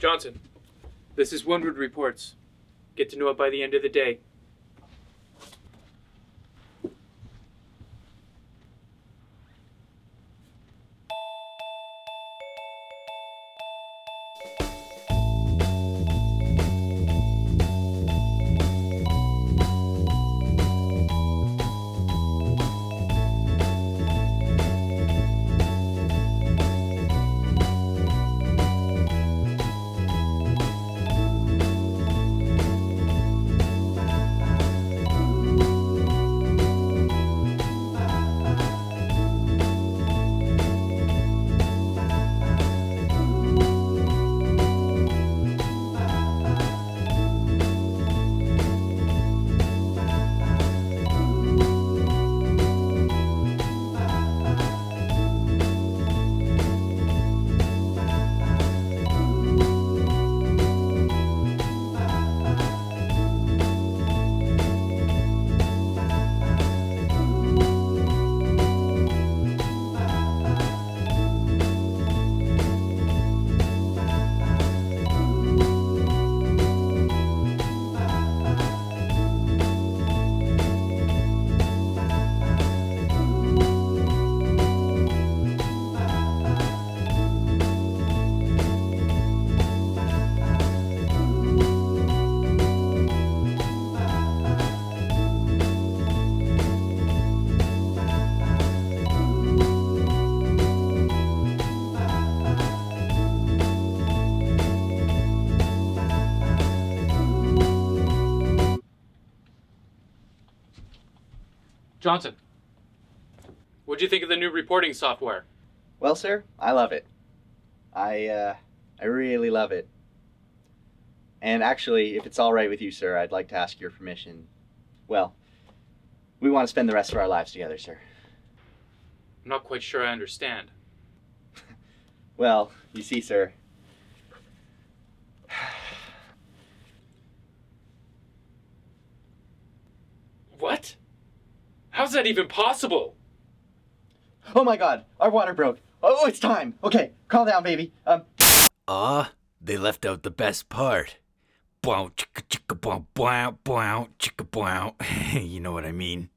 Johnson, this is Winwood Reports. Get to know it by the end of the day. Johnson, what do you think of the new reporting software? Well, sir, I love it. I uh, I really love it. And actually, if it's all right with you, sir, I'd like to ask your permission. Well, we want to spend the rest of our lives together, sir. I'm not quite sure I understand. Well, you see, sir. What? How's that even possible? Oh my God, our water broke. Oh, it's time. Okay, calm down, baby. Um, Ah, they left out the best part. Bow chicka chicka bow bow bow chicka bow. you know what I mean.